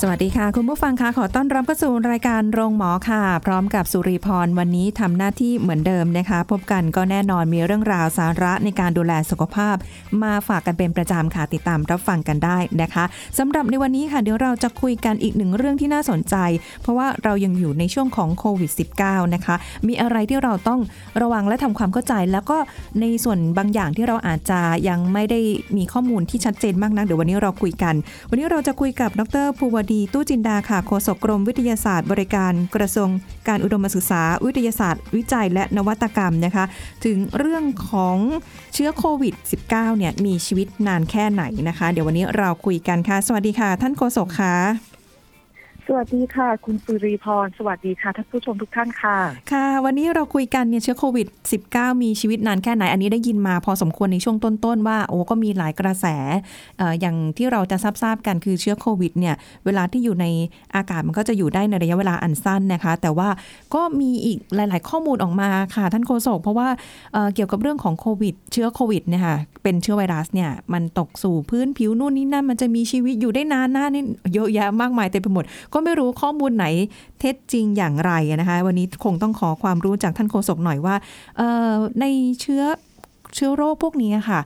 สวัสดีค่ะ คุณผู้ฟังคะขอต้อนรับเข้าสู่รายการโรงหมอค่ะ พร้อมกับสุริพรวันนี้ทำหน้าที่เหมือนเดิมนะคะ พบกันก็แน่นอนมีเรื่องราวสาระในการดูแลสุขภาพ มาฝากกันเป็นประจำค่ะติดตามรับฟังกันได้นะคะสำหรับในวันนี้ค่ะเดี๋ยวเราจะคุยกันอีกหนึ่งเรื่องที่น่าสนใจ เพราะว่าเรายังอยู่ในช่วงของโควิด -19 นะคะ มีอะไรที่เราต้องระวังและทำความเข้าใจ แล้วก็ในส่วนบางอย่างที่เราอาจจะยังไม่ได้มีข้อมูลที่ชัดเจนมากนักเดี๋ยววันนี้เราคุยกัน วันนี้เราจะคุยกับดรภูวดีีตู้จินดาค่ะโฆษกกรมวิทยาศาสตร์ บริการกระทรวงการอุดมศึกษา วิทยาศาสตร์ วิจัยและนวัตกรรมนะคะ ถึงเรื่องของเชื้อโควิด -19 เนี่ยมีชีวิตนานแค่ไหนนะคะ เดี๋ยววันนี้เราคุยกันค่ะ สวัสดีค่ะ ท่านโฆษกค่ะ สวัสดีค่ะ คุณสุรีพร สวัสดีค่ะท่านผู้ชมทุกท่านค่ะ ค่ะ วันนี้เราคุยกันเนี่ยเชื้อโควิด -19 มีชีวิตนานแค่ไหน อันนี้ได้ยินมาพอสมควรในช่วงต้นๆว่าโอ้ก็มีหลายกระแสอออย่างที่เราจะทราบๆกันคือเชื้อโควิดเนี่ยเวลาที่อยู่ในอากาศมันก็จะอยู่ได้ในระยะเวลาอันสั้นนะคะ แต่ว่าก็มีอีกหลาย ๆ ข้อมูลออกมาค่ะท่านโฆษกเพราะว่าเเกี่ยวกับเรื่องของโควิด เชื้อโควิดเนี่ยค่ะเป็นเชื้อไวรัสเนี่ยมันตกสู่พื้นผิวนู่นนี่นั่นมันจะมีชีวิตอยู่ได้นานหน้านี่เยอะแยะมากมายเต็มไปหมดก็ไม่รู้ข้อมูลไหนเท็จจริงอย่างไรนะคะ วันนี้คงต้องขอความรู้จากท่านโฆษกหน่อยว่าในเชื้อเชื้อโรคพวกนี้ค่ะ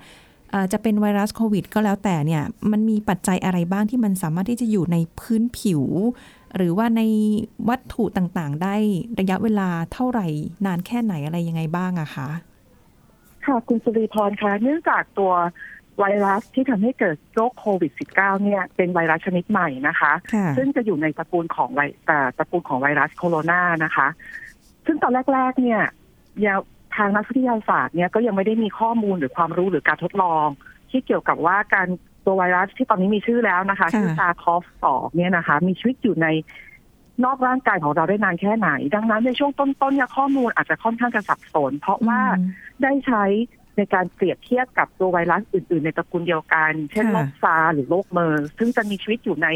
จะเป็นไวรัสโควิด ก็แล้วแต่เนี่ยมันมีปัจจัยอะไรบ้างที่มันสามารถที่จะอยู่ในพื้นผิว หรือว่าในวัตถุต่างๆ ได้ระยะเวลาเท่าไหร่ นานแค่ไหนอะไรยังไงบ้างอะคะค่ะคุณสุรีพรคะเนื่องจากตัว ไวรัสที่ทำให้เกิดโรคโควิด -19 เนี่ยเป็นไวรัสชนิดใหม่นะคะค่ะซึ่งจะอยู่ในตระกูลของไวเอ่อตระกูลของไวรัสโคโรนานะคะ ซึ่งตอนแรก ๆ เนี่ยยังทางนักวิทยาศาสตร์เนี่ยก็ยังไม่ได้มีข้อมูลหรือความรู้หรือการทดลอง ที่เกี่ยวกับว่าการตัวไวรัสที่ตอนนี้มีชื่อแล้วนะคะค่ะชื่อ SARS-CoV-2เนี่ยนะคะ มีชีวิตอยู่ในนอกร่างกายของเราได้นานแค่ไหน ดังนั้นในช่วงต้นๆเนี่ยข้อมูลอาจจะค่อนข้างจะสับสน เพราะว่าอืมได้ใช้ ในการเปรียบเทียบกับตัวไวรัสอื่น ๆ ในตระกูลเดียวกัน เช่นค่ะโรคซาร์สหรือโรคเมอร์ซึ่งจะมีชีวิตอยู่ใน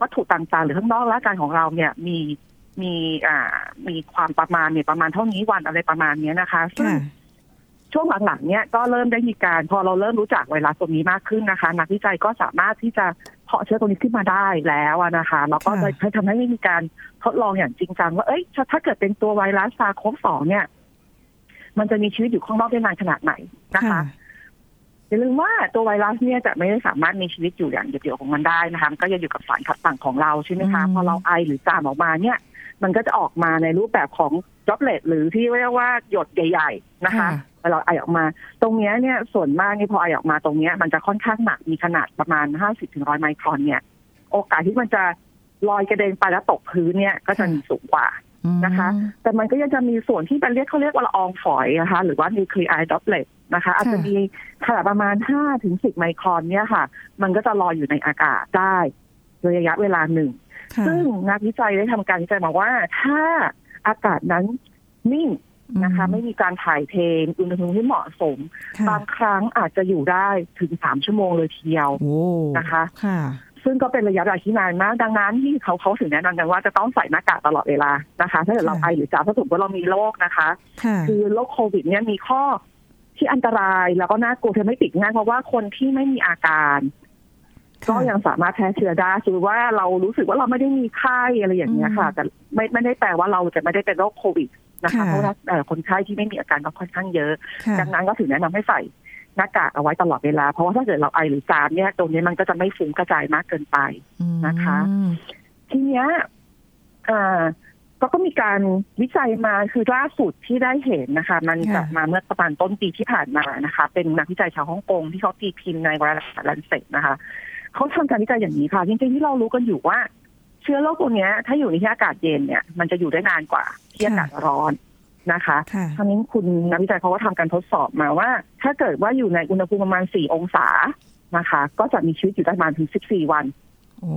วัตถุต่างๆ หรือข้างนอกร่างกายของเราเนี่ยมีมีอ่ามีความประมาณเนี่ยประมาณเท่านี้วันอะไรประมาณเนี้ยนะคะซึ่งค่ะช่วงหลังๆ เนี่ยก็เริ่มได้มีการพอเราเริ่มรู้จักไวรัสตัวนี้มากขึ้นนะคะ นักวิจัยก็สามารถที่จะเพาะเชื้อตัวนี้ขึ้นมาได้แล้วอะนะคะแล้วก็ค่ะเลยทำให้มีการทดลองอย่างจริงจังว่าเอ้ยถ้าถ้าเกิดเป็นตัวไวรัสซาร์โคฟ2เนี่ย มันจะมีชีวิตอยู่ข้างนอกได้นานขนาดไหนนะคะอย่าลืมว่าตัวไวรัสเนี่ยจะไม่ได้สามารถมีชีวิตอยู่อย่างเดียวๆของมันได้นะคะมันก็จะอยู่กับสารคัดหลั่งของเราใช่ไหมคะอืมพอเราไอหรือจามออกมาเนี่ย มันก็จะออกมาในรูปแบบของdroplet หรือที่เรียกว่าหยดใหญ่ๆนะคะเวลาไอออกมา ตรงเนี้ยเนี่ยส่วนมากนี่พอไอออกมาตรงเนี้ยมันจะค่อนข้างหนักมีขนาดประมาณ50-100ไมครอนเนี่ย โอกาสที่มันจะลอยกระเด็นไปแล้วตกพื้นเนี่ยก็จะมีสูงกว่าอืม นะคะ แต่มันก็ยังจะมีส่วนที่เป็นเรียกเขาเรียกว่าละอองฝอยนะคะ หรือว่า nuclei droplet นะคะ อาจจะมีขนาดประมาณ5ถึง10ไมครอนเนี่ยค่ะ มันก็จะลอยอยู่ในอากาศได้โดยระยะเวลาหนึ่งค่ะซึ่งนักวิจัยได้ทำการวิจัยมาว่า ถ้าอากาศนั้นนิ่งนะคะ ไม่มีการถ่ายเทอุณหภูมิที่เหมาะสมค่ะบางครั้งอาจจะอยู่ได้ถึง3ชั่วโมงเลยทีเดียวโอ้นะคะค่ะ ซึ่งก็เป็นระยะเวลาที่นานมาก ดังนั้นที่เขาเขาถึงแนะนำกันว่าจะต้องใส่หน้ากากตลอดเวลานะคะ ถ้าเกิดเราค่ะไอหรือจามถ้าสมมติว่าเรามีโรคนะคะค่ะคือโรคโควิด เนี่ยมีข้อที่อันตรายแล้วก็น่ากลัวเธอไม่ติดง่ายเพราะว่าคนที่ไม่มีอาการก็ยังสามารถแพร่เชื้อได้คือว่าเรารู้สึกว่าเราไม่ได้มีไข้อะไรอย่างเงี้ยค่ะ แต่ไม่ไม่ได้แปลว่าเราจะไม่ได้เป็นโรคโควิดนะคะค่ะเพราะว่าเอ่อคนไข้ที่ไม่มีอาการก็ค่อนข้างเยอะค่ะดังนั้นก็ถึงแนะนำให้ใส่ หน้ากากเอาไว้ตลอดเวลา เพราะว่าถ้าเกิดเราไอหรือจามเนี่ยตรงนี้มันก็จะไม่ฟุ้งกระจายมากเกินไปนะคะอืมทีเนี้ยอ่าก็ก็มีการวิจัยมาคือล่าสุดที่ได้เห็นนะคะ มันค่ะกลับมาเมื่อประมาณต้นปีที่ผ่านมานะคะ เป็นนักวิจัยชาวฮ่องกงที่เขาตีพิมพ์ในวารสารแลนเซ็ตนะคะเขาทำการวิจัยอย่างนี้ค่ะจริงๆที่เรารู้กันอยู่ว่า เชื้อโรคตัวเนี้ยถ้าอยู่ในที่อากาศเย็นเนี่ย มันจะอยู่ได้นานกว่าที่อากาศร้อน นะคะค่ะทางนี้คุณนักวิจัยเขาก็ทำการทดสอบมาว่า ถ้าเกิดว่าอยู่ในอุณหภูมิประมาณ 4 องศานะคะ ก็จะมีชีวิตอยู่ได้ประมาณถึง 14 วันโอ้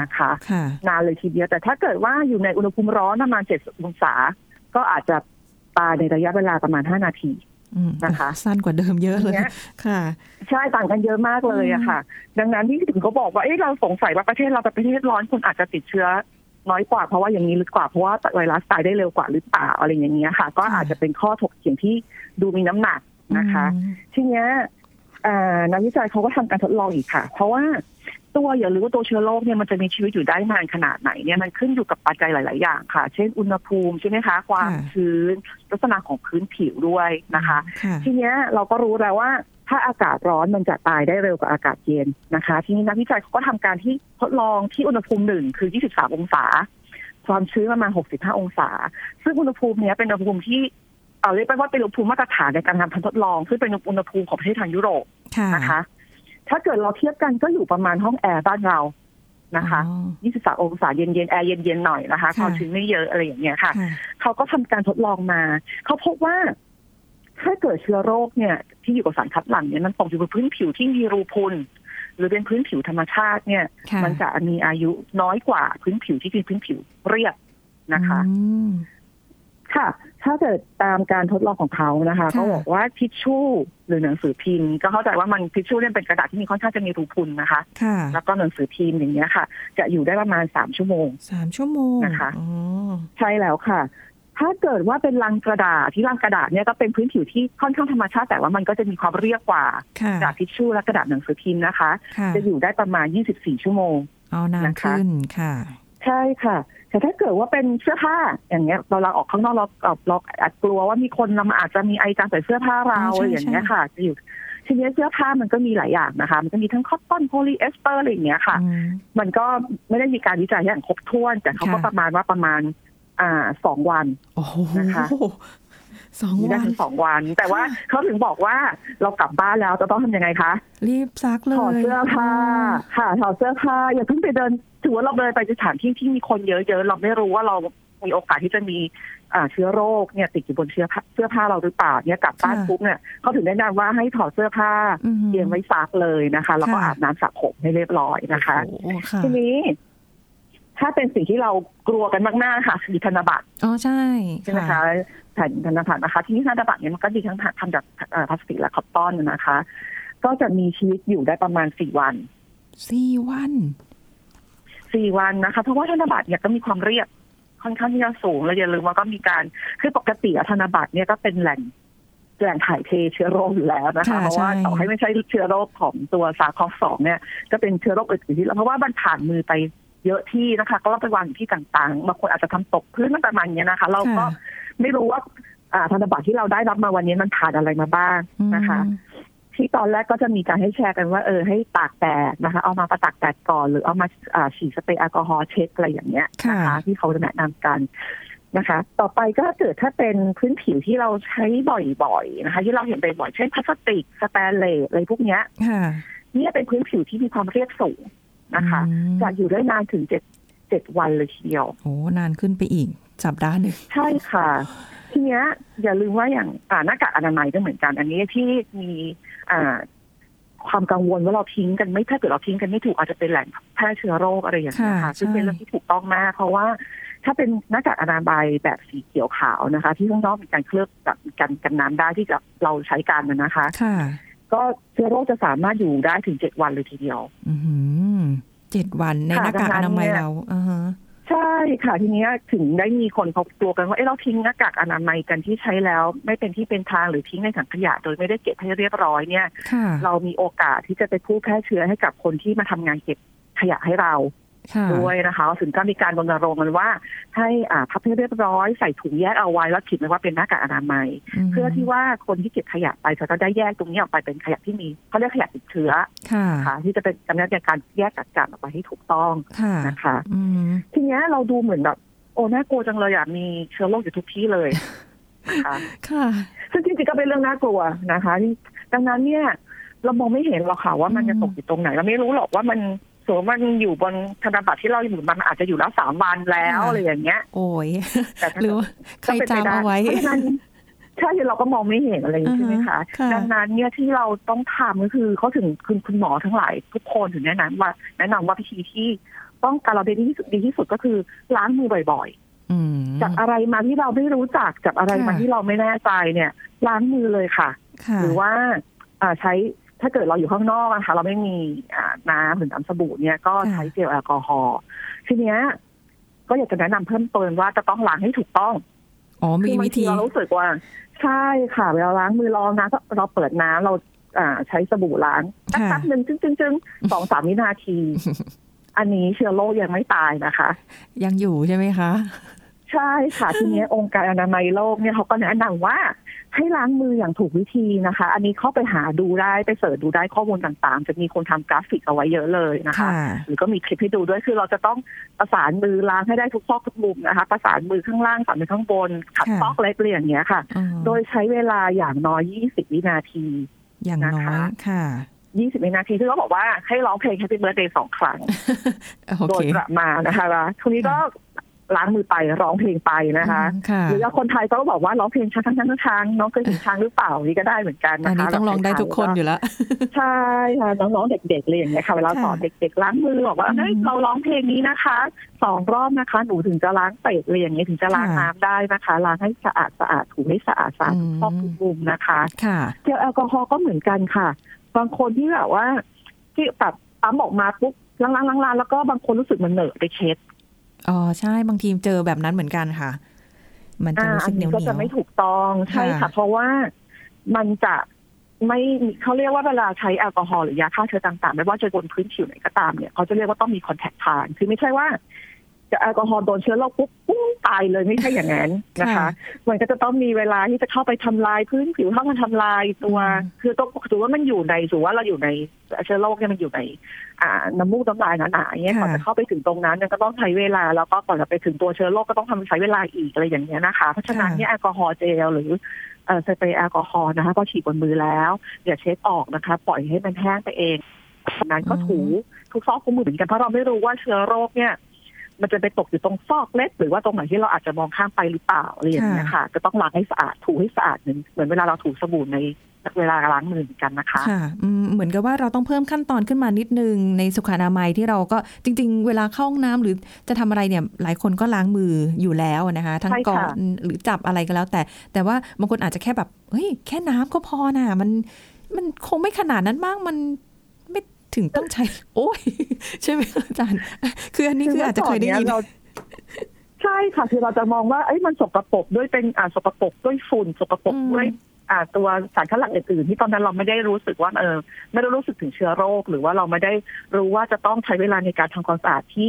นะคะค่ะนานเลยทีเดียว แต่ถ้าเกิดว่าอยู่ในอุณหภูมิร้อนประมาณ 7 องศา ก็อาจจะตายในระยะเวลาประมาณ 5 นาทีอืมนะคะ สั้นกว่าเดิมเยอะเลยทีเนี้ยค่ะ ใช่ต่างกันเยอะมากเลยอะค่ะ ดังนั้นที่ถึงเขาบอกว่าเอ๊ะเราสงสัยว่าประเทศเราเป็นประเทศร้อนคนอาจจะติดเชื้อ น้อยกว่าเพราะว่าอย่างนี้หรือเปล่าเพราะว่าไวรัสตายได้เร็วกว่าหรือเปล่าอะไรอย่างเงี้ยค่ะ ก็ค่ะอาจจะเป็นข้อถกเถียงที่ดูมีน้ำหนักนะคะอืมทีเนี้ยอ่า นักวิจัยเขาก็ทำการทดลองอีกค่ะ เพราะว่าตัวอย่าลืมว่าตัวเชื้อโรคเนี่ยมันจะมีชีวิตอยู่ได้นานขนาดไหนเนี่ยมันขึ้นอยู่กับปัจจัยหลาย ๆ อย่างค่ะ เช่นอุณหภูมิใช่ไหมคะ ความชื้น ลักษณะของพื้นผิวด้วยนะคะค่ะทีเนี้ยเราก็รู้แล้วว่าถ้าอากาศร้อนมันจะตายได้เร็วกว่าอากาศเย็นนะคะ ทีนี้นักวิจัยเขาก็ทำการที่ทดลองที่อุณหภูมิหนึ่งคือ 23 องศา ความชื้นประมาณ 65 องศา ซึ่งอุณหภูมิเนี้ยเป็นอุณหภูมิที่ เอาเรียกไปว่าเป็นอุณหภูมิมาตรฐานในการทำการทดลองซึ่งเป็นอุณหภูมิของประเทศทางยุโรปค่ะนะคะ ถ้าเกิดเราเทียบกันก็อยู่ประมาณห้องแอร์บ้านเรานะคะอ๋อ23องศาเย็นๆ แอร์เย็นๆ หน่อยนะคะค่ะความชื้นไม่เยอะอะไรอย่างเงี้ยค่ะค่ะเขาก็ทำการทดลองมา เขาพบว่า ถ้าเกิดเชื้อโรคเนี่ย ที่อยู่กับสารคัดหลั่งเนี่ยมันตกอยู่บนพื้นผิวที่มีรูพุนหรือเป็นพื้นผิวธรรมชาติเนี่ยค่ะมันจะมีอายุน้อยกว่าพื้นผิวที่เป็นพื้นผิวเรียบนะคะอืม ค่ะ ถ้าเกิดตามการทดลองของเขานะคะค่ะเขาบอกว่าทิชชู่หรือหนังสือพิมพ์ ก็เข้าใจว่ามันทิชชู่เนี่ยเป็นกระดาษที่มีค่อนข้างจะมีรูพุนนะคะค่ะแล้วก็หนังสือพิมพ์อย่างเงี้ยค่ะ จะอยู่ได้ประมาณสามชั่วโมงสามชั่วโมงนะคะอ๋อใช่แล้วค่ะถ้าเกิดว่าเป็นลังกระดาษที่ลังกระดาษเนี่ยก็เป็นพื้นผิวที่ค่อนข้างธรรมชาติแต่ว่ามันก็จะมีความเรียบกว่าค่ะกระดาษทิชชู่และกระดาษหนังสือพิมพ์นะคะค่ะจะอยู่ได้ประมาณ 24 ชั่วโมงเอานานนะคะขึ้นค่ะ ใช่ค่ะ แต่ถ้าเกิดว่าเป็นเสื้อผ้าอย่างเงี้ย เราเราออกข้างนอกเราเราเราอาจกลัวว่ามีคนนำอาจจะมีไอจามใส่เสื้อผ้าเราอ๋อใช่อะไรอย่างเงี้ยค่ะ จะอยู่ทีนี้เสื้อผ้ามันก็มีหลายอย่างนะคะ มันจะมีทั้ง cotton polyester อะไรอย่างเงี้ยค่ะอืมมันก็ไม่ได้มีการวิจัยอย่างครบถ้วน แต่เขาก็ค่ะประมาณว่าประมาณ อ่าสองวันโอ้โหนะคะ สองมีได้วันถึงสองวัน แต่ว่าค่ะเขาถึงบอกว่าเรากลับบ้านแล้วจะต้องทำยังไงคะ รีบซักเลยถอดเสื้อผ้าค่ะถอดเสื้อผ้าอย่าเพิ่งไปเดินถือว่าเราเดินไปสถานที่ที่มีคนเยอะๆเราไม่รู้ว่าเรามีโอกาสที่จะมีอ่าเชื้อโรคเนี่ยติดอยู่บนเชื้อผ้าเสื้อผ้าเราหรือเปล่าเนี่ยกลับบ้านค่ะปุ๊บเนี่ยเขาถึงแนะนำว่าให้ถอดเสื้อผ้าอืมเตรียมไว้ซักเลยนะคะ แล้วก็ค่ะอาบน้ำสระผมให้เรียบร้อยนะคะโอ้โหค่ะทีนี้ถ้าเป็นสิ่งที่เรากลัวกันมากๆค่ะคือธนบัตรอ๋อใช่ใช่ไหมคะ แผ่นธนบัตรนะคะ ที่นี่ธนบัตรเนี่ยมันก็ดีทั้งทำจากเอ่อพลาสติกและคอตตอนนะคะ ก็จะมีชีวิตอยู่ได้ประมาณสี่วันสี่วันสี่วันนะคะ เพราะว่าธนบัตรเนี่ยก็มีความเรียบค่อนข้างที่จะสูงแล้วอย่าลืมว่าก็มีการคือปกติอะธนบัตรเนี่ยก็เป็นแหล่งแหล่งถ่ายเทเชื้อโรคอยู่แล้วนะคะค่ะเพราะว่าใช่ต่อให้ไม่ใช่เชื้อโรคของตัว SARS-CoV สองเนี่ย ก็เป็นเชื้อโรคอื่นๆที่เพราะว่ามันผ่านมือไปเยอะที่นะคะ ก็ต้องไปวางอยู่ที่ต่างๆบางคนอาจจะทำตกพื้นมันประมาณเนี้ยนะคะ เราก็ค่ะ ไม่รู้ว่าอ่าธนบัตรที่เราได้รับมาวันนี้มันผ่านอะไรมาบ้างนะคะอืมที่ตอนแรกก็จะมีการให้แชร์กันว่า เออให้ตากแดดนะคะ เอามาประตากแดดก่อน หรือเอามาอ่าฉีดสเปรย์แอลกอฮอล์เช็ดอะไรอย่างเงี้ยนะคะค่ะที่เขาจะแนะนำกันนะคะ ต่อไปก็เกิดถ้าเป็นพื้นผิวที่เราใช้บ่อยๆนะคะ ที่เราเห็นบ่อยๆเช่นพลาสติกสแตนเลสอะไรพวกเนี้ยค่ะเนี่ยเป็นพื้นผิวที่มีความเรียบสูงนะคะอืมจะอยู่ได้นานถึงเจ็ดเจ็ดวันเลยทีเดียวโอ้นานขึ้นไปอีก สัปดาห์หนึ่งใช่ค่ะ ทีเนี้ยอย่าลืมว่าอย่างอ่าหน้ากากอนามัยก็เหมือนกัน อันนี้ที่มีอ่าความกังวลว่าเราทิ้งกันไม่ถ้าเกิดเราทิ้งกันไม่ถูกอาจจะเป็นแหล่งแพร่เชื้อโรคอะไรอย่างเงี้ยค่ะค่ะซึ่งใช่เป็นเรื่องที่ถูกต้องมาก เพราะว่า ถ้าเป็นหน้ากากอนามัยแบบสีเขียวขาวนะคะ ที่ข้างนอกมีการเคลือบกับกันกันน้ำได้ที่จะเราใช้กันนะนะคะค่ะก็เชื้อโรคจะสามารถอยู่ได้ถึงเจ็ดวันเลยทีเดียวอือหือเจ็ดวันในหค่ะน้ากากดัองนั้นนามัยเนี่ยเราอ่าฮะ ใช่ค่ะทีเนี้ยถึงได้มีคนเขากลัวกันว่าเอ้เราทิ้งหน้ากากอนามัยกันที่ใช้แล้ว ไม่เป็นที่เป็นทางหรือทิ้งในถังขยะโดยไม่ได้เก็บให้เรียบร้อยเนี่ยค่ะเรามีโอกาสที่จะไปพูดแพร่เชื้อให้กับคนที่มาทำงานเก็บขยะให้เราค่ะ ด้วยนะคะถึงก็มีการรณรงค์กันว่า ให้อ่าพับให้เรียบร้อยใส่ถุงแยกเอาไว้แล้วขีดไว้ว่าเป็นหน้ากากอนามัยมเพื่อที่ว่าคนที่เก็บขยะไปจะได้แยกตรงนี้ออกไปเป็นขยะที่มีเขาเรียกขยะติดเชื้อค่ะค่ะที่จะเป็นกำเนิดในการแยกกัดกันออกไปให้ถูกต้องค่ะนะคะอืมทีเนี้ยเราดูเหมือนแบบโอ้น่ากลัวจังเลยอะมีเชื้อโรคอยู่ทุกที่เลยนะคะค่ะ ซึ่งจริงๆก็เป็นเรื่องน่ากลัวนะคะดังนั้นเนี่ยเรามองไม่เห็นหรอกค่ะว่ามันจะตกอยู่ตรงไหนเราไม่รู้หรอกว่ามัน สมมติมันอยู่บนธนบัตรที่เราอยู่มันอาจจะอยู่แล้วสามวันแล้วค่ะอะไรอย่างเงี้ย โอ้ยแต่ถ้าหรือว่าใครก็เป็นจามปด้เอาไว้เพราะฉะนั้นใช่เราก็มองไม่เห็นอะไรอย่างนี้อือใช่ไหมฮะคะค่ะดังนั้นเนี่ยที่เราต้องทำก็คือเขาถึงคุณคุณหมอทั้งหลายทุกคนถึงแนะนำว่า แนะนำว่าวิธีที่ป้องกันเราได้ดีที่สุดดีที่สุดก็คือล้างมือบ่อยอืมๆจากอะไรมาที่เราไม่รู้จักจากอะไรมาค่ะที่เราไม่แน่ใจเนี่ย ล้างมือเลยค่ะค่ะหรือว่าอ่าใช้ ถ้าเกิดเราอยู่ข้างนอกนะคะเราไม่มีอ่าน้ำหรือน้ำสบู่เนี่ยก็ใช้เจลแอลกอฮอล์ทีเนี้ย ก็อยากจะแนะนำเพิ่มเติมว่าจะต้องล้างให้ถูกต้องอ๋อมีคือบางวิธีเรารู้สึกว่า ใช่ค่ะเวลาล้างมือเรานะเราเปิดน้ำเราอ่าใช้สบู่ล้างค่ะแป๊บๆหนึ่งจึ้งจึ้งจึ้งสองสามวินาที อันนี้เชื้อโรคยังไม่ตายนะคะ ยังอยู่ใช่ไหมคะ ใช่ค่ะ ทีนี้องค์การอนามัยโลกเนี่ยเขาก็แนะนำว่า ให้ล้างมืออย่างถูกวิธีนะคะ อันนี้เข้าไปหาดูได้ไป search ดูได้ข้อมูลต่างๆ จะมีคนทำกราฟิกเอาไว้เยอะเลยนะคะค่ะหรือก็มีคลิปให้ดูด้วยคือเราจะต้องประสานมือล้างให้ได้ทุกซอกทุกมุมนะคะ ประสานมือข้างล่างกับมือข้างบนขัดค่ะซอกเล็กเรียอย่างเงี้ยค่ะอ๋อโดยใช้เวลาอย่างน้อย20วินาที อย่างน้อยนะคะค่ะ20วินาทีคือเขาบอกว่าให้ร้องเพลง Happy Birthday สองครั้งโอโดเคยประมาณนะคะแล้วทีนี้ก็ ล้างมือไปร้องเพลงไปนะคะอืมค่ะหรือว่าคนไทยก็บอกว่าร้องเพลงช้างช้างช้างช้างน้องเคยเห็นช้างหรือเปล่านี่ก็ได้เหมือนกันอันะนคะนี้ต้องลองได้ทุกคนอยู่แล้วใช่ค่ะน้องๆเด็กๆเลยอย่างเงี้ยค่ะเวลาค่ะสอนเด็กๆล้างมือบอกว่าอืมเฮ้ยเราร้องเพลงนี้นะคะสองรอบนะคะ หนูถึงจะล้างเป็ดเลยอย่างเงี้ยถึงจะล้างค่ะน้ำได้นะคะล้างให้สะอาดสะอาดถูให้สะอาดสะอาดอืทุมกซอกทุกมุมนะคะค่ะเจลแอลกอฮอล์ก็เหมือนกันค่ะบางคนที่แบบว่า ที่แบบปั๊มออกมาปุ๊บล้างๆล้างๆแล้วก็บางคนรู้สึกมันเหนอะไปเช็ด อ๋อใช่บางทีเจอแบบนั้นเหมือนกันค่ะ มันจะอ่ารู้อัสึกนเหนีนี้ยวก็เหนียจะวไม่ถูกต้องใช่ค่ะค่ะ เพราะว่ามันจะไม่เขาเรียกว่าเวลาใช้แอลกอฮอล์หรือยาฆ่าเชื้อต่างๆ ไม่ว่าจะบนพื้นผิวไหนก็ตามเนี่ยเขาจะเรียกว่าต้องมีคอนแทคทานคือไม่ใช่ว่าจะ แอลกอฮอล์โดนเชื้อโรคปุ๊บปุ้งตายเลยไม่ใช่อย่างนั้นนะคะค่ะมันก็จะต้องมีเวลาที่จะเข้าไปทำลายพื้นผิวเข้ามาทำลายตัวอืมคือต้องถือว่ามันอยู่ในถือว่าเราอยู่ในเชื้อโรคเนี่ยมันอยู่ใน อ่าน้ำมูกน้ำลายหนาๆอย่างเงี้ยค่ะก่อนจะเข้าไปถึงตรงนั้นเนี่ยก็ต้องใช้เวลาแล้วก็ก่อนจะไปถึงตัวเชื้อโรคก็ต้องทำใช้เวลาอีกอะไรอย่างเงี้ยนะคะเพราะฉะนั้นเนี่ยแอลกอฮอล์เจลหรือเอ่อสเปรย์แอลกอฮอล์นะคะก็ฉีดบนมือแล้วอย่าเช็ดออกนะคะ ปล่อยให้มันแห้งไปเองจากนั้นก็ถูทุกซอกทุกมุมเหมือนกันเพราะเราไม่รู้ว่าเชื้อโรคเนี่ย มันจะไปตกอยู่ตรงซอกเล็กหรือว่าตรงไหนที่เราอาจจะมองข้ามไปหรือเปล่าอะไรอย่างเงี้ยค่ะ ก็ต้องล้างให้สะอาดถูให้สะอาดเหมือนเหมือนเวลาเราถูสบู่ในเวลาล้างมือเหมือนกันนะคะค่ะอืมเหมือนกับว่าเราต้องเพิ่มขั้นตอนขึ้นมานิดนึงในสุขอนามัยที่เราก็จริง ๆ เวลาเข้าห้องน้ำหรือจะทำอะไรเนี่ยหลายคนก็ล้างมืออยู่แล้วนะคะ ทั้งใช่ก่อค่ะนหรือจับอะไรก็แล้ว แต่ แต่ว่าบางคนอาจจะแค่แบบเฮ้ยแค่น้ำก็พอน่ะมันมันคงไม่ขนาดนั้นบ้างมันไม่ ถึงต้องใช้ โอ้ยใช่ไหมคะอาจารย์ คืออันนี้คืออาจจะเคยได้ยินเราใช่ค่ะคือเราจะมองว่าเอ้ยมันสกปรกด้วยเป็นอ่าสกปรกด้วยฝุ่นสกปรกอืมด้วยอ่าตัวสารคัดหลั่งอื่นๆที่ตอนนั้นเราไม่ได้รู้สึกว่าเออไม่ได้รู้สึกถึงเชื้อโรค หรือว่าเราไม่ได้รู้ว่าจะต้องใช้เวลาในการทำความสะอาดที่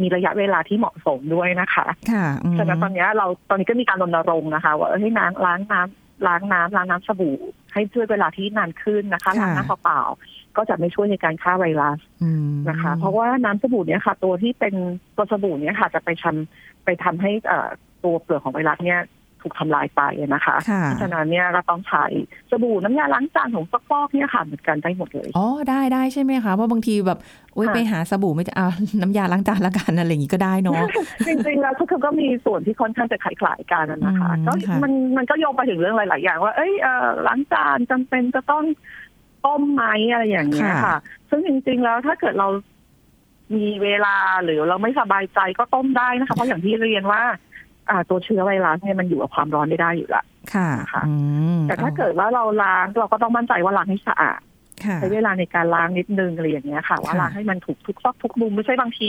มีระยะเวลาที่เหมาะสมด้วยนะคะค่ะอืมฉะนั้นตอนเนี้ยเราตอนนี้ก็มีการรณรงค์นะคะ ว่าเออให้ล้างล้างน้ำล้างน้ำล้างน้ำสบู่ให้ช่วยเวลาที่นานขึ้นนะคะล้างน้ำเปล่าๆ ก็จะไม่ช่วยในการฆ่าไวรัสอืมนะคะ เพราะว่าน้ำสบู่เนี่ยค่ะ ตัวที่เป็นตัวสบู่เนี่ยค่ะ จะไปทำไปทำให้เอ่อตัวเปลือกของไวรัสเนี่ยถูกทำลายไปนะคะค่ะเพราะฉะนั้นเนี่ยก็ต้องใช้สบู่น้ำยาล้างจานของซักฟอกเนี่ยค่ะเหมือนกันได้หมดเลยอ๋อได้ได้ใช่ไหมคะเพราะบางทีแบบโอ๊ยค่ะไปหาสบู่ไม่จะเอาน้ำยาล้างจานละกันอะไรอย่างงี้ก็ได้เนาะจริงๆแล้วก็คือก็มีส่วนที่ค่อนข้างจะคล้ายๆกันนะคะอืมก็ค่ะมันมันก็โยงไปถึงเรื่องหลาย ๆ อย่างว่าเอ้ยเอ่อล้างจานจำเป็นจะต้อง ต้มไหมอะไรอย่างเงี้ยค่ะ ซึ่งจริง ๆ แล้วถ้าเกิดเรามีเวลาหรือเราไม่สบายใจก็ต้มได้นะคะ เพราะอย่างที่เรียนว่า อ่าตัวเชื้อไวรัสเนี่ยมันอยู่กับความร้อนไม่ได้อยู่ละค่ะค่ะอืมแต่ถ้าเกิดว่าเราล้างเราก็ต้องมั่นใจว่าล้างให้สะอาดค่ะใช้เวลาในการล้างนิดนึงอะไรอย่างเงี้ยค่ะ ว่าค่ะล้างให้มันถูกทุกซอกทุกมุมไม่ใช่บางที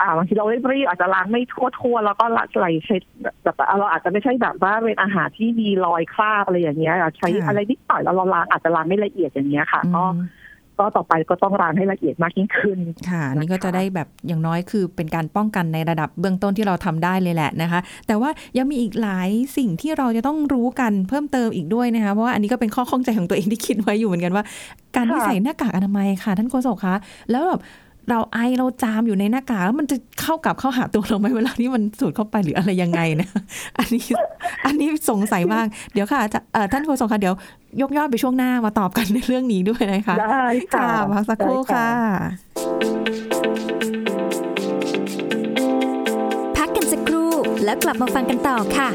อ่าบางทีเรารีบๆอาจจะล้างไม่ทั่วทั่วๆแล้วก็ละไหลเช็ดแบบเราอาจจะไม่ใช่แบบว่าเป็นอาหารที่มีรอยคราบอะไรอย่างเงี้ยใช้อะไรนิดหน่อยแล้วเราล้างอาจจะล้างไม่ละเอียดอย่างเงี้ยค่ะ ก็อืมก็ต่อไปก็ต้องล้างให้ละเอียดมากยิ่งขึ้น ค่ะนะคะนี่ก็จะได้แบบอย่างน้อยคือเป็นการป้องกันในระดับเบื้องต้นที่เราทำได้เลยแหละนะคะ แต่ว่ายังมีอีกหลายสิ่งที่เราจะต้องรู้กันเพิ่มเติมอีกด้วยนะคะ เพราะว่าอันนี้ก็เป็นข้อข้องใจของตัวเองที่คิดไว้อยู่เหมือนกันว่า การที่ค่ะใส่หน้ากากอนามัยค่ะ ท่านโฆษกคะแล้วแบบ เราไอเราจามอยู่ในหน้ากากแล้วมันจะเข้ากับเข้าหาตัวเราไหมเวลาที่มันสูดเข้าไปหรืออะไรยังไงนะอันนี้อันนี้สงสัยมากเดี๋ยวค่ะจะเอ่อท่านโฆษกคะเดี๋ยวยกยอดไปช่วงหน้ามาตอบกันในเรื่องนี้ด้วยนะคะได้ค่ะค่ะพักสักครู่ได้ค่ะพักกันสักครู่แล้วกลับมาฟังกันต่อค่ะ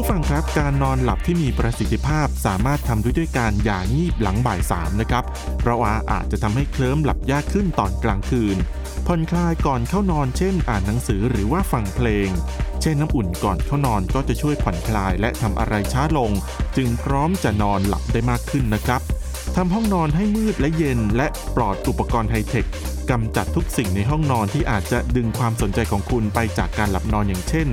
ผู้ฟังครับการนอนหลับที่มีประสิทธิภาพสามารถทำด้วยด้วยการหย่างีบหลังบ่ายสามนะครับ เพราะว่าอาจจะทำให้เคลิ้มหลับยากขึ้นตอนกลางคืนผ่อนคลายก่อนเข้านอนเช่น อ่านหนังสือหรือว่าฟังเพลง เช่นน้ำอุ่นก่อนเข้านอนก็จะช่วยผ่อนคลายและทำอะไรช้าลง จึงพร้อมจะนอนหลับได้มากขึ้นนะครับทำห้องนอนให้มืดและเย็นและปลอดอุปกรณ์ไฮเทคกำจัดทุกสิ่งในห้องนอนที่อาจจะดึงความสนใจของคุณไปจากการหลับนอนอย่างเช่น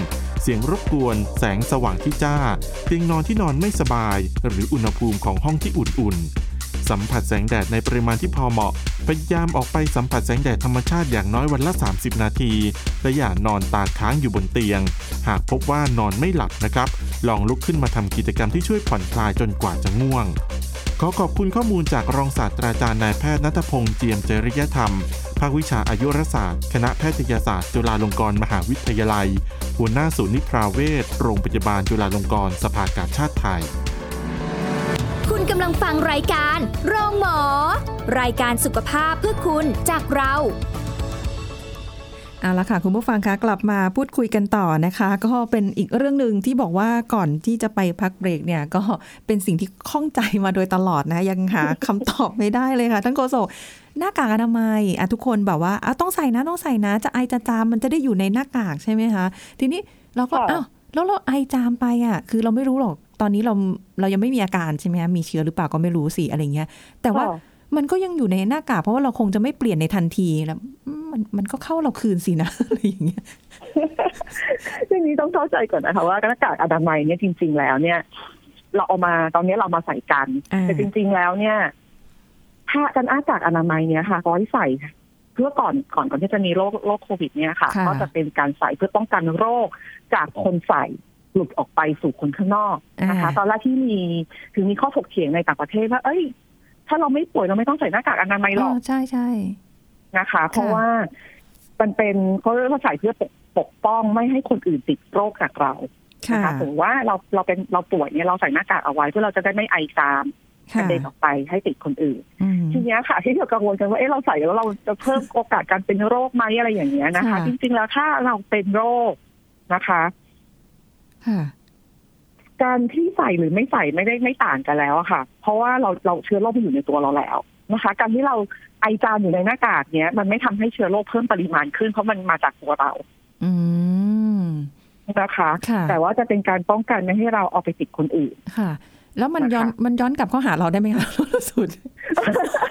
เสียงรบกวน แสงสว่างที่จ้า เตียงนอนที่นอนไม่สบาย หรืออุณหภูมิของห้องที่อุ่นๆ สัมผัสแสงแดดในปริมาณที่พอเหมาะ พยายามออกไปสัมผัสแสงแดดธรรมชาติอย่างน้อยวันละ 30 นาที และอย่านอนตาค้างอยู่บนเตียง หากพบว่านอนไม่หลับนะครับ ลองลุกขึ้นมาทำกิจกรรมที่ช่วยผ่อนคลายจนกว่าจะง่วง ขอขอบคุณข้อมูลจากรองศาสตราจารย์นายแพทย์นัทพงษ์เจียมจริยธรรม ภาควิชาอายุรศาสตร์ คณะแพทยศาสตร์ จุฬาลงกรณ์มหาวิทยาลัย หัวหน้าศูนย์นิพราเวชโรงพยาบาลจุฬาลงกรณ์สภากาชาติไทย คุณกำลังฟังรายการ โรงหมอ รายการสุขภาพเพื่อคุณจากเรา เอาละค่ะ คุณผู้ฟังคะกลับมาพูดคุยกันต่อนะคะ ก็เป็นอีกเรื่องหนึ่งที่บอกว่าก่อนที่จะไปพักเบรกเนี่ย ก็เป็นสิ่งที่ข้องใจมาโดยตลอดนะ ยังหาคำตอบไม่ได้เลยค่ะท่านโกศกหน้ากากอนามัยอะทุกคนแบบว่าอะต้องใส่นะต้องใส่นะ จะไอจะจามมันจะได้อยู่ในหน้ากากใช่ไหมคะทีนี้เราก็ค่ะอ้าวแล้วเราไอจามไปอะ คือเราไม่รู้หรอกตอนนี้เราเรายังไม่มีอาการใช่ไหมคะมีเชื้อหรือเปล่าก็ไม่รู้สิอะไรเงี้ย แต่ว่าค่ะ มันก็ยังอยู่ในหน้ากากเพราะว่าเราคงจะไม่เปลี่ยนในทันทีแล้วอืมมันมันก็เข้าเราคืนสินะอะไรอย่างเงี้ยเรื่องนี้ต้องเข้าใจก่อนนะคะว่าหน้ากากอนามัยเนี่ยจริง ๆ แล้วเนี่ย เราเอามาตอนนี้เรามาใส่กันอ่าแต่จริง ๆ แล้วเนี่ยถ้าการอ้ากากอนามัยเนี่ยค่ะก็ไว้ใส่เพื่อก่อนก่อนก่อนที่จะมีโรคโรคโควิดเนี่ยค่ะค่ะ ก็จะเป็นการใส่เพื่อป้องกันโรคจากคนใส่หลุดออกไปสู่คนข้างนอกนะคะ ตอนแรกที่มีถึงมีข้อถกเถียงในต่างประเทศว่า เอ้ย ถ้าเราไม่ป่วยเราไม่ต้องใส่หน้ากากอนามัยหรอกใช่ใช่นะคะ เพราะว่ามันเป็นเขาเรียกว่าใส่เพื่อปกปกป้องไม่ให้คนอื่นติดโรคจากเราค่ะนะคะถึงว่าเราเราเป็นเราป่วยเนี่ยเราใส่หน้ากากเอาไว้เพื่อเราจะได้ไม่ไอจามกค่ะระเด็นออกไปให้ติดคนอื่นอืมทีเนี้ยค่ะ ที่เรากังวลกันว่าเอ๊ะเราใส่แล้วเราจะเพิ่มโอกาสการเป็นโรคไหมอะไรอย่างเงี้ยนะคะค่ะจริง ๆ แล้วถ้าเราเป็นโรคนะคะค่ะ การที่ใส่หรือไม่ใส่ไม่ได้ไม่ต่างกันแล้วอะค่ะ เพราะว่าเราเราเชื้อโรคมันอยู่ในตัวเราแล้วนะคะ การที่เราไอจามอยู่ในหน้ากากเนี้ย มันไม่ทำให้เชื้อโรคเพิ่มปริมาณขึ้นเพราะมันมาจากตัวเรา อืมนะคะค่ะแต่ว่าจะเป็นการป้องกันไม่ให้เราเอาไปติดคนอื่นค่ะ แล้วมันนะคะย้อนมันย้อนกลับเข้าหาเราได้ไหมคะสุด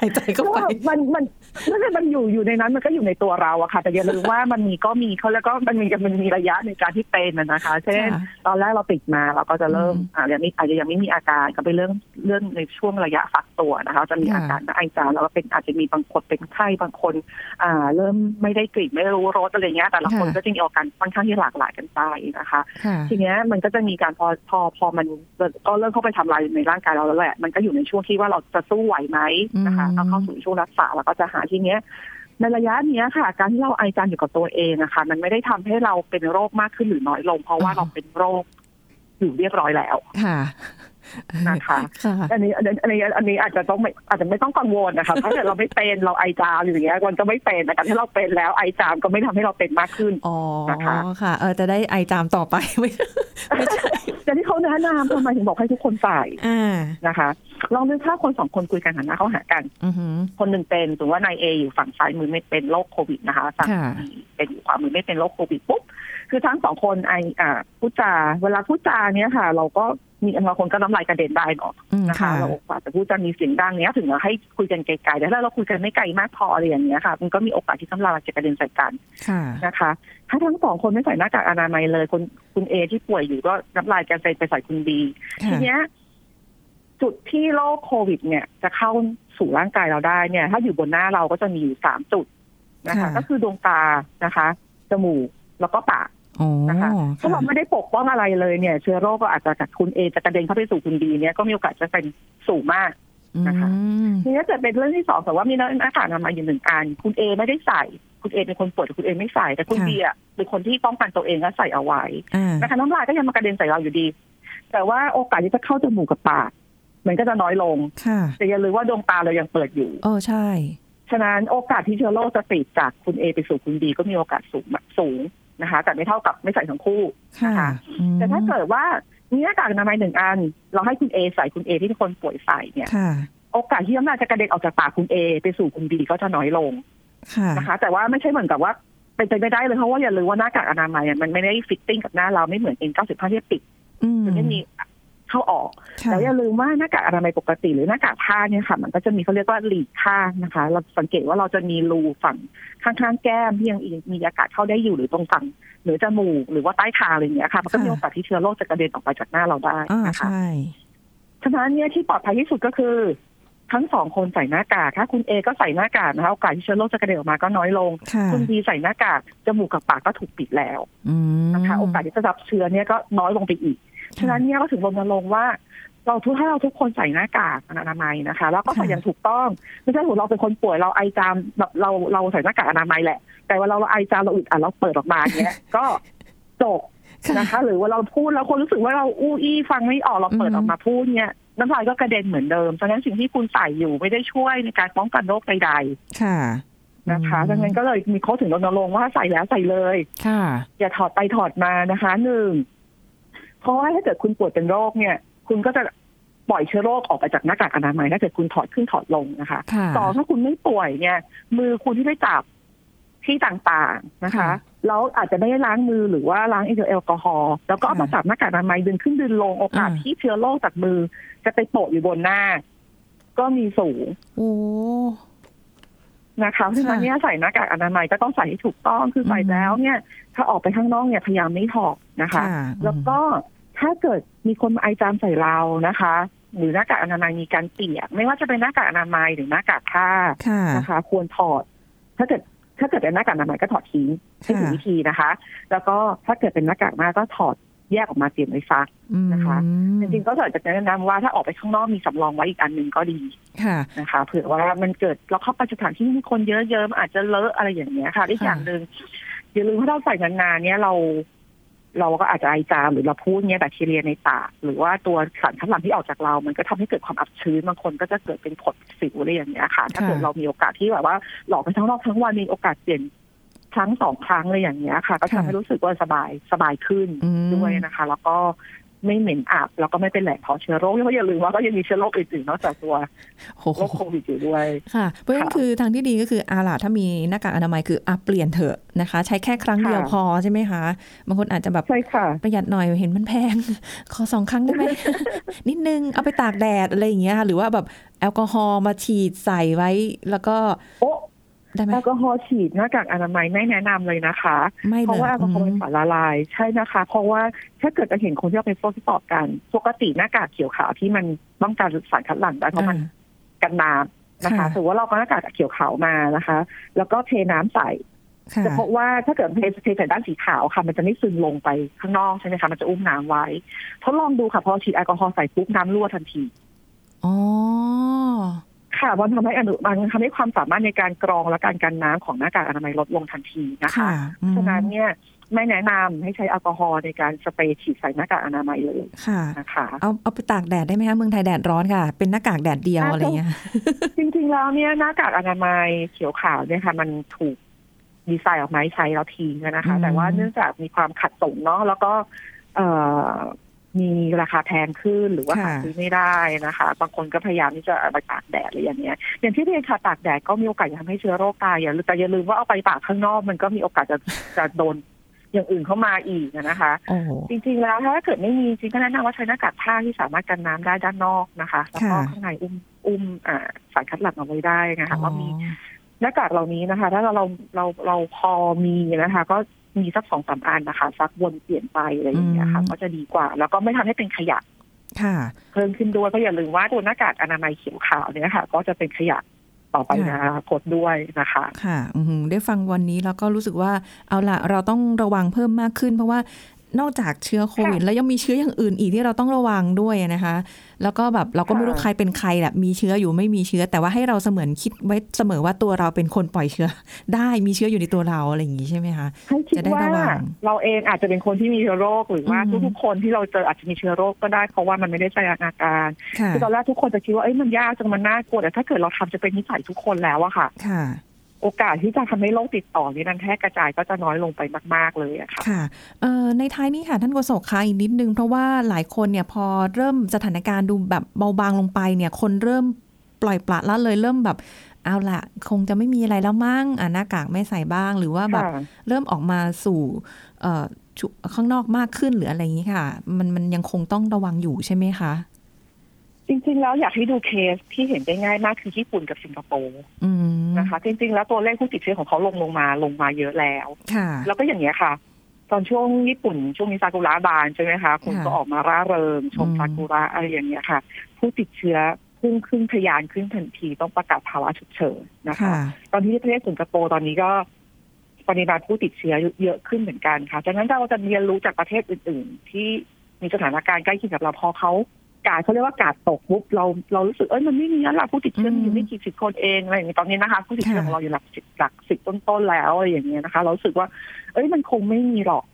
หายใจเข้าไปก็มันมันนั่นแหละมันอยู่อยู่ในนั้นมันก็อยู่ในตัวเราอะค่ะ แต่อย่าลืมว่ามันมีก็มีเขาแล้วก็มันมีมันมีระยะในการที่เป็นนะนะคะ เช่นค่ะตอนแรกเราติดมาเราก็จะเริ่มอืมอ่ายังไม่อาจจะยังไม่มีอาการก็ไปเรื่องเรื่องในช่วงระยะฟักตัวนะคะ จะมีค่ะอาการไอจามแล้วก็เป็นอาจจะมีบางคนเป็นไข้บางคน อ่า เริ่มไม่ได้กลิ่นไม่รู้รสอะไรเงี้ยแต่ละคนก็จะมีอาการค่อนข้างที่หลากหลายกันไปนะคะค่ะทีเนี้ยมันก็จะมีการพอพอพอมันก็เริ่มเข้าไปทำลายในร่างกายเราแล้วแหละ มันก็อยู่ในช่วงที่ว่าเราจะสู้ไหวไหมนะคะอืมเอาเข้าสู่ช่วงรักษาแล้วก็จะหาทีเนี้ยในระยะเนี้ยค่ะ การที่เราไอจามอยู่กับตัวเองนะคะมันไม่ได้ทำให้เราเป็นโรคมากขึ้นหรือน้อยลง เพราะว่าเราเป็นโรคอยู่เรียบร้อยแล้วค่ะ นะคะค่ะอันนี้อันนี้อันนี้อันนี้อาจจะต้องไม่อาจจะไม่ต้องกังวลนะคะถ้าเกิดเราไม่เป็นเราไอจามอยู่อย่างเงี้ยมันก็ไม่เป็นแต่การที่เราเป็นแล้วไอจามก็ไม่ทำให้เราเป็นมากขึ้นอ๋อนะคะค่ะ เออจะได้ไอจามต่อไปไม่ไม่ใช่แต่ที่เขาแนะนำทำไมถึงบอกให้ทุกคนใส่อ่านะคะลองนึกถ้าคนสองคนคุยกันหันหน้าเข้าหากันอือหือคนหนึ่งเป็นสมมติว่านายเออยู่ฝั่งซ้ายมือไม่เป็นโรคโควิดนะคะฝั่งค่ะบีเป็นอยู่ขวามือไม่เป็นโรคโควิดปุ๊บคือทั้งสองคนไออ่าพูดจาเวลาพูดจาเนี้ยค่ะ เราก็ มีบางคนก็น้ำลายกระเด็นได้เนาะอืมนะคะค่ะเราอาจจะพูดจามีเสียงดังเนี้ยถึงเราให้คุยกันไกลๆแต่ถ้าเราคุยกันไม่ไกลมากพออะไรอย่างเงี้ยค่ะ มันก็มีโอกาสที่น้ำลายจะกระเด็นใส่กันค่ะนะคะ ถ้าทั้งสองคนไม่ใส่หน้ากากอนามัยเลยคนคุณเอที่ป่วยอยู่ก็น้ำลายกระเด็นไปใส่คุณบีทีค่ะเนี้ยจุดที่โรคโควิด เนี่ยจะเข้าสู่ร่างกายเราได้เนี่ย ถ้าอยู่บนหน้าเราก็จะมีอยู่สามจุดนะคะค่ะก็คือดวงตานะคะจมูกแล้วก็ปากอ๋อ นะคะถ้าเราไม่ได้ปกป้องอะไรเลยเนี่ย เชื้อโรคก็อาจจะจากคุณเอจะกระเด็นเข้าไปสู่คุณบีเนี่ยก็มีโอกาสจะเป็นสูงมากนะคะอืมทีนี้จะเป็นเรื่องที่สองแต่ว่ามีหน้ากากอนามัยอยู่หนึ่งอันคุณเอไม่ได้ใส่คุณเอเป็นคนป่วยแต่คุณเอไม่ใส่แต่คุณค่ะบีอะเป็นคนที่ป้องกันตัวเองและใส่เอาไว้อ่านะคะน้ำลายก็ยังมากระเด็นใส่เราอยู่ดี แต่ว่าโอกาสที่จะเข้าจมูกกับปากมันก็จะน้อยลงค่ะแต่อย่าลืมว่าดวงตาเรายังเปิดอยู่โอ้ใช่ ฉะนั้นโอกาสที่เชื้อโรคจะติดจากคุณเอไปสู่คุณบีก็มีโอกาสสูงสูง นะคะ แต่ไม่เท่ากับไม่ใส่ทั้งคู่ค่ะนะคะอืมแต่ถ้าเกิดว่ามีหน้ากากอนามัยหนึ่งอัน เราให้คุณเอใส่คุณเอที่เป็นคนป่วยใส่เนี่ยค่ะโอกาสที่น้ำลายจะกระเด็นออกจากปากคุณเอไปสู่คุณบีก็จะน้อยลงค่ะนะคะ แต่ว่าไม่ใช่เหมือนกับว่าเป็นไปไม่ได้เลยเพราะว่าอย่าลืมว่าหน้ากากอนามัยอะมันไม่ได้ fitting กับหน้าเราไม่เหมือน N95 ที่ปิดอืมมันไม่มี เข้าออกค่ะแล้วอย่าลืมว่าหน้ากากอนามัยปกติหรือหน้ากากผ้าเนี่ยค่ะ มันก็จะมีเขาเรียกว่า leak ข้างนะคะ เราสังเกตว่าเราจะมีรูฝั่งข้างๆแก้มที่ยังมีอากาศเข้าได้อยู่หรือตรงฝั่งเหนือจมูกหรือว่าใต้คางอะไรอย่างเงี้ยค่ะ มันก็มีโอกาสที่เชื้อโรคจะกระเด็นออกไปจากหน้าเราได้อ่านะคะใช่ฉะนั้นเนี่ยที่ปลอดภัยที่สุดก็คือ ทั้งสองคนใส่หน้ากากถ้าคุณเอก็ใส่หน้ากากนะคะโอกาสที่เชื้อโรคจะกระเด็นออกมาก็น้อยลงค่ะคุณบีใส่หน้ากากจมูกกับปากก็ถูกปิดแล้วอืมนะคะ โอกาสที่จะรับเชื้อเนี่ยก็น้อยลงไปอีก ฉะนั้นเนี่ยก็ถึงรณรงค์ว่าเราทุกถ้าเราทุกคนใส่หน้ากากอนามัยนะคะ แล้วก็ใส่อย่างถูกต้อง ไม่ใช่ว่าเราเป็นคนป่วยเราไอจามแบบเราเราใส่หน้ากากอนามัยแหละ แต่ว่าเราเราไอจามเราอึดอัดเราเปิดออกมาเนี้ย ก็จบค่ะนะคะ หรือว่าเราพูดแล้วคนรู้สึกว่าเราอู้อี้ฟังไม่ออกเราเปิดอืมออกมาพูดเนี่ยน้ำลายก็กระเด็นเหมือนเดิมฉะนั้นสิ่งที่คุณใส่อยู่ไม่ได้ช่วยในการป้องกันโรคใดค่ะๆนะคะดังนั้นก็เลยมีโค้ชถึงรณรงค์ว่าใส่แล้วใส่เลย ค่ะ อย่าถอดไปถอดมานะคะหนึ่ง เพราะว่าถ้าเกิดคุณป่วยเป็นโรคเนี่ย คุณก็จะปล่อยเชื้อโรคออกไปจากหน้ากากอนามัยถ้าเกิดคุณถอดขึ้นถอดลงนะคะค่ะต่อถ้าคุณไม่ป่วยเนี่ย มือคุณที่ไปจับที่ต่างๆนะคะค่ะแล้วอาจจะไม่ได้ล้างมือหรือว่าล้างแอลกอฮอล์แล้วก็เอามาค่ะจับหน้ากากอนามัยดึงขึ้นดึงลงโอกาสอ่าที่เชื้อโรคจากมือ จะไปโปะอยู่บนหน้า ก็มีสูงโอ้นะคะเพราะฉะนั้นเนี่ยใส่หน้ากากอนามัยก็ต้องใส่ให้ถูกต้องคือใส่อืมแล้วเนี่ย ถ้าออกไปข้างนอกเนี่ยพยายามไม่ถอดนะคะค่ะแล้วก็ ถ้าเกิดมีคนมาไอจามใส่เรานะคะ หรือหน้ากากอนามัยมีการเปียก ไม่ว่าจะเป็นหน้ากากอนามัยหรือหน้ากากผ้าค่ะนะคะ ควรถอด ถ้าเกิดถ้าเกิดเป็นหน้ากากอนามัยก็ถอดทิ้งให้ถูกค่ะวิธีนะคะ แล้วก็ถ้าเกิดเป็นหน้ากากหน้าก็ถอดแยกออกมาเตรียมไว้ซักอืมนะคะ จริงๆก็อยากจะแนะนำว่าถ้าออกไปข้างนอกมีสำรองไว้อีกอันหนึ่งก็ดีค่ะนะคะเผื่อว่ามันเกิดเราเข้าไปสถานที่ที่มีคนเยอะๆมันอาจจะเลอะอะไรอย่างเงี้ยค่ะอีกอย่างหนึ่งอย่าลืมว่าเราใส่นานๆเนี่ยเรา เราก็อาจจะไอจามหรือเราพูดเนี่ยแบคทีเรียในปากหรือว่าตัวสารคัดหลั่งที่ออกจากเรา มันก็ทำให้เกิดความอับชื้นบางคนก็จะเกิดเป็นผดสิวอะไรอย่างเงี้ยค่ะ ถ้าเกิดเรามีโอกาสที่แบบว่าหลอกไปทั้งรอบทั้งวันมีโอกาสเปลี่ยนครั้งสองครั้งอะไรอย่างเงี้ยค่ะ ก็ทำให้รู้สึกว่าสบายสบายขึ้นอืมด้วยนะคะ แล้วก็ ไม่เหม็นอับแล้วก็ไม่เป็นแหล่งเพาะเชื้อโรคเพราะอย่าลืมว่าก็ยังมีเชื้อโรคอื่นๆนอกจากตัวโอ้โหโรคโควิดอยู่ด้วยค่ะ เพราะฉะนั้นค่ะคือทางที่ดีก็คืออาล่ะถ้ามีหน้ากากอนามัยคืออะเปลี่ยนเถอะนะคะ ใช้แค่ครั้งเดียวค่ะพอใช่ไหมคะบางคนอาจจะแบบใช่ค่ะประหยัดหน่อยเห็นมันแพง ขอสองครั้งได้ไหมนิดนึงเอาไปตากแดดอะไรอย่างเงี้ยค่ะหรือว่าแบบแอลกอฮอล์มาฉีดใส่ไว้แล้วก็โอ้ ได้ไหมแอลกอฮอล์ฉีดหน้ากากอนามัยไม่แนะนำเลยนะคะไม่เพเลยราะว่าแอลกอฮอล์อืเป็นมสารละลายใช่นะคะ เพราะว่าถ้าเกิดจะเห็นคนที่เอาไปโฟที่ตอบกัน ปกติหน้ากากเขียวขาวที่มันป้องกันสารคัดหลั่งได้เพราะมันกันน้ำนะคะค่ะถือว่าเราก็หน้ากากเขียวขาวมานะคะ แล้วก็เทน้ำใส่ค่ะจะพบว่าถ้าเกิดเทเทใส่ด้านสีขาวค่ะ มันจะไม่ซึมลงไปข้างนอกใช่ไหมคะมันจะอุ้มน้ำไว้ทดลองดูค่ะพอฉีดแอลกอฮอล์ใส่ปุ๊บน้ำรั่วทันทีอ๋อ ค่ะมันทำให้อนุมันทำให้ความสามารถในการกรองและการกันน้ำของหน้ากากอนามัยลดลงทันทีนะคะค่ะอืมฉะนั้นเนี่ยไม่แนะนำให้ใช้แอลกอฮอล์ในการสเปรย์ฉีดใส่หน้ากากอนามัยเลยค่ะนะคะเอาเอาไปตากแดดได้ไหมคะเมืองไทยแดดร้อนค่ะ เป็นหน้ากากแดดเดียวอ่าอะไรเงี้ยจริงๆแล้วเนี่ยหน้ากากอนามัยเขียวขาวเนี่ยค่ะ มันถูกดีไซน์ออกมาให้ใช้แล้วทิ้งนะคะอืมแต่ว่าเนื่องจากมีความขัดสนเนาะแล้วก็เอ่อ มีราคาแพงขึ้นหรือว่าหาซื้อไม่ได้นะคะ บางคนก็พยายามที่จะเอาไปตากแดดอะไรอย่างเงี้ย อย่างที่เรียนค่ะตากแดดก็มีโอกาสจะทำให้เชื้อโรคตายอย่าลืมแต่อย่าลืมว่าเอาไปตากข้างนอกมันก็มีโอกาสจะจะโดนอย่างอื่นเข้ามาอีกนะคะโอ้โหจริงๆแล้วถ้าเกิดไม่มีจริงก็แนะนำว่าใช้หน้ากากผ้าที่สามารถกันน้ำได้ด้านนอกนะคะแล้วก็ค่ะข้างในอุ้มอุ้มอ่าสารคัดหลั่งเอาไว้ได้นะคะอ๋อว่ามีหน้ากากเหล่านี้นะคะ ถ้าเราเราเราเราพอมีนะคะ ก็ มีสักสองสามอันนะคะซักวนเปลี่ยนไปอะไรอย่างเงี้ยค่ะ ก็จะดีกว่า แล้วก็ไม่ทำให้เป็นขยะค่ะเพิ่มขึ้นด้วยเพราะอย่าลืมว่าตัวหน้ากากอนามัยเขียวขาวเนี่ยค่ะ ก็จะเป็นขยะต่อไปในอนาคตด้วยนะคะ ค่ะอือหือได้ฟังวันนี้แล้วก็รู้สึกว่าเอาละเราต้องระวังเพิ่มมากขึ้น เพราะว่า นอกจากเชื้อโควิด แล้วยังมีเชื้ออย่างอื่นอีกที่เราต้องระวังด้วยนะคะ แล้วก็แบบเราก็ไม่รู้ค่ะใครเป็นใครแหละมีเชื้ออยู่ไม่มีเชื้อ แต่ว่าให้เราเสมือนคิดไว้เสมอว่าตัวเราเป็นคนปล่อยเชื้อ ได้มีเชื้ออยู่ในตัวเราอะไรอย่างนี้ใช่ไหมคะให้คิดจะได้ว่าระวังเราเองอาจจะเป็นคนที่มีเชื้อโรคหรือว่าอืมทุกๆคนที่เราเจออาจจะมีเชื้อโรคก็ได้เพราะว่ามันไม่ได้แสดงอาการค่ะคือตอนแรกทุกคนจะคิดว่าเอ้ยมันยากจังมันน่ากลัวแต่ถ้าเกิดเราทำจะเป็นนิสัยทุกคนแล้วอะค่ะค่ะ โโอกาสที่จะทำให้โรคติดต่อนี้มันแพร่กระจายก็จะน้อยลงไปมาก ๆ เลยอะค่ะค่ะเอ่อในท้ายนี้ค่ะท่านโฆษกคะอีกนิดนึง เพราะว่าหลายคนเนี่ยพอเริ่มสถานการณ์ดูแบบเบาบางลงไปเนี่ยคนเริ่มปล่อยปละละเลยเริ่มแบบเอาละคงจะไม่มีอะไรแล้วมั้งอะหน้ากากไม่ใส่บ้าง หรือว่าแบบค่ะเริ่มออกมาสู่เอ่อชุข้างนอกมากขึ้นหรืออะไรอย่างนี้ค่ะ มันมันยังคงต้องระวังอยู่ใช่ไหมคะ จริง ๆ แล้วอยากให้ดูเคสที่เห็นได้ง่ายมากคือญี่ปุ่นกับสิงคโปร์อืมนะคะ จริง ๆ แล้วตัวเลขผู้ติดเชื้อของเขาลงลงมาลงมาเยอะแล้วค่ะแล้วก็อย่างนี้ยค่ะ ตอนช่วงญี่ปุ่น ช่วงนี้ซากุระบานใช่ไหมคะคนก็ออกมาร่าเริงชมอืมซากุระอะไรอย่างเงี้ยค่ะ ผู้ติดเชื้อพุ่งขึ้นทะยานขึ้นทันทีต้องประกาศภาวะฉุกเฉินนะคะค่ะตอนที่ประเทศสิงคโปร์ตอนนี้ก็ปริมาณผู้ติดเชื้อเยอะขึ้นเหมือนกันค่ะจากนั้นเราจะเรียนรู้จากประเทศอื่น ๆ ที่มีสถานการณ์ใกล้เคียงกับเราพอเขา กาดเขาเรียกว่ากาดตกปุ๊บเราเรารู้สึกเอ้ยมันไม่มีแล้วล่ะผู้ติดเชื้อมีอยู่ไม่กี่สิบคนเองอะไรอย่างเงี้ยตอนนี้นะคะ ผู้ติดเชื้อของเราอยู่หลักสิบหลักสิบต้นๆแล้วอะไรอย่างเงี้ยนะคะ เรารู้สึกว่า เอ้ยมันคงไม่มีหรอก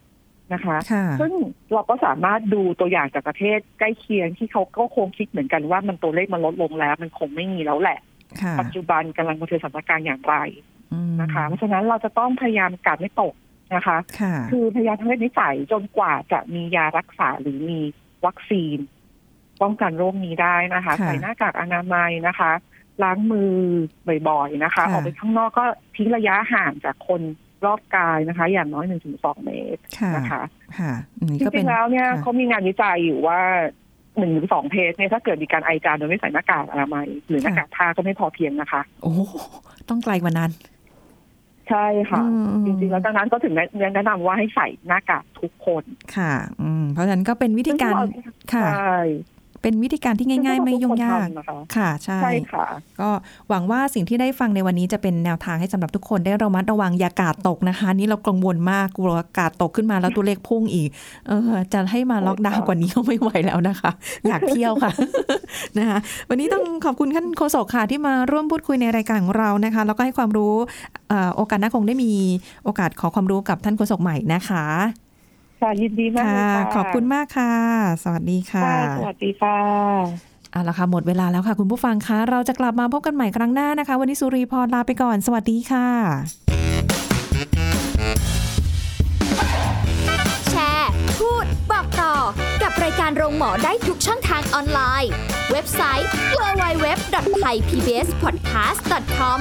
นะคะค่ะซึ่งเราก็สามารถดูตัวอย่างจากประเทศใกล้เคียงที่เขาก็คงคิดเหมือนกันว่ามันตัวเลขมันลดลงแล้ว มันคงไม่มีแล้วแหละค่ะปัจจุบันกำลังเผชิญสถานการณ์อย่างไรอืมนะคะ เพราะฉะนั้นเราจะต้องพยายามกัดไม่ตกนะคะค่ะคือพยายามทำให้นิสัยจนกว่าจะมียารักษาหรือมีวัคซีน ป้องกันโรคนี้ได้นะคะค่ะใส่หน้ากากอนามัยนะคะ ล้างมือบ่อยๆนะคะค่ะออกไปข้างนอกก็ทิ้งระยะห่างจากคนรอบกายนะคะ อย่างน้อยหนึ่งถึงสองเมตรค่ะนะคะค่ะอืมจก็เป็รินงๆแล้วเนี่ยค่ะเขามีงานวิจัยอยู่ว่าหนึ่งหรือสองเพจเนี่ยถ้าเกิดมีการไอจามโดยไม่ใส่หน้ากากอนามัยหรือหน้ากากผ้าก็ไม่พอเพียงนะคะ โอ้โหต้องไกลกว่านั้น ใช่ค่ะอืมจริงๆแล้วดังนั้นก็ถึงแนะนำว่าให้ใส่หน้ากากทุกคนค่ะ อืมเพราะฉะนั้นก็เป็นวิธีการซึ่งค่ะใช่ เป็นวิธีการที่ง่าย ๆ ไม่ยุ่งยากซึ่งพวเรทุคนทำนะคะค่ะใช่ใช่ค่ะ ก็หวังว่าสิ่งที่ได้ฟังในวันนี้จะเป็นแนวทางให้สำหรับทุกคนได้ระมัดระวังอย่ากาดตกนะคะ นี่เรากังวลมากกลัวกาดตกขึ้นมาแล้วตัวเลขพุ่งอีก เออจะให้มาล็อกดาวน์กว่านี้ก็ไม่ไหวแล้วนะคะ อยากเที่ยวค่ะนะคะวันนี้ต้องขอบคุณท่านโฆษกค่ะ ที่มาร่วมพูดคุยในรายการของเรานะคะ แล้วก็ให้ความรู้เอ่อโอกาสหน้าคงได้มีโอกาสขอความรู้กับท่านโฆษกใหม่นะคะ ค่ะยินดีมากค่ะเลยค่ะ ขอบคุณมากค่ะ สวัสดีค่ะค่ะ สวัสดีค่ะเอาละค่ะ หมดเวลาแล้วค่ะ คุณผู้ฟังคะเราจะกลับมาพบกันใหม่ครั้งหน้านะคะ วันนี้สุรีพรลาไปก่อน สวัสดีค่ะ แชร์ พูด บอกต่อ กับรายการโรงหมอได้ทุกช่องทางออนไลน์ เว็บไซต์ www.thaipbspodcast.com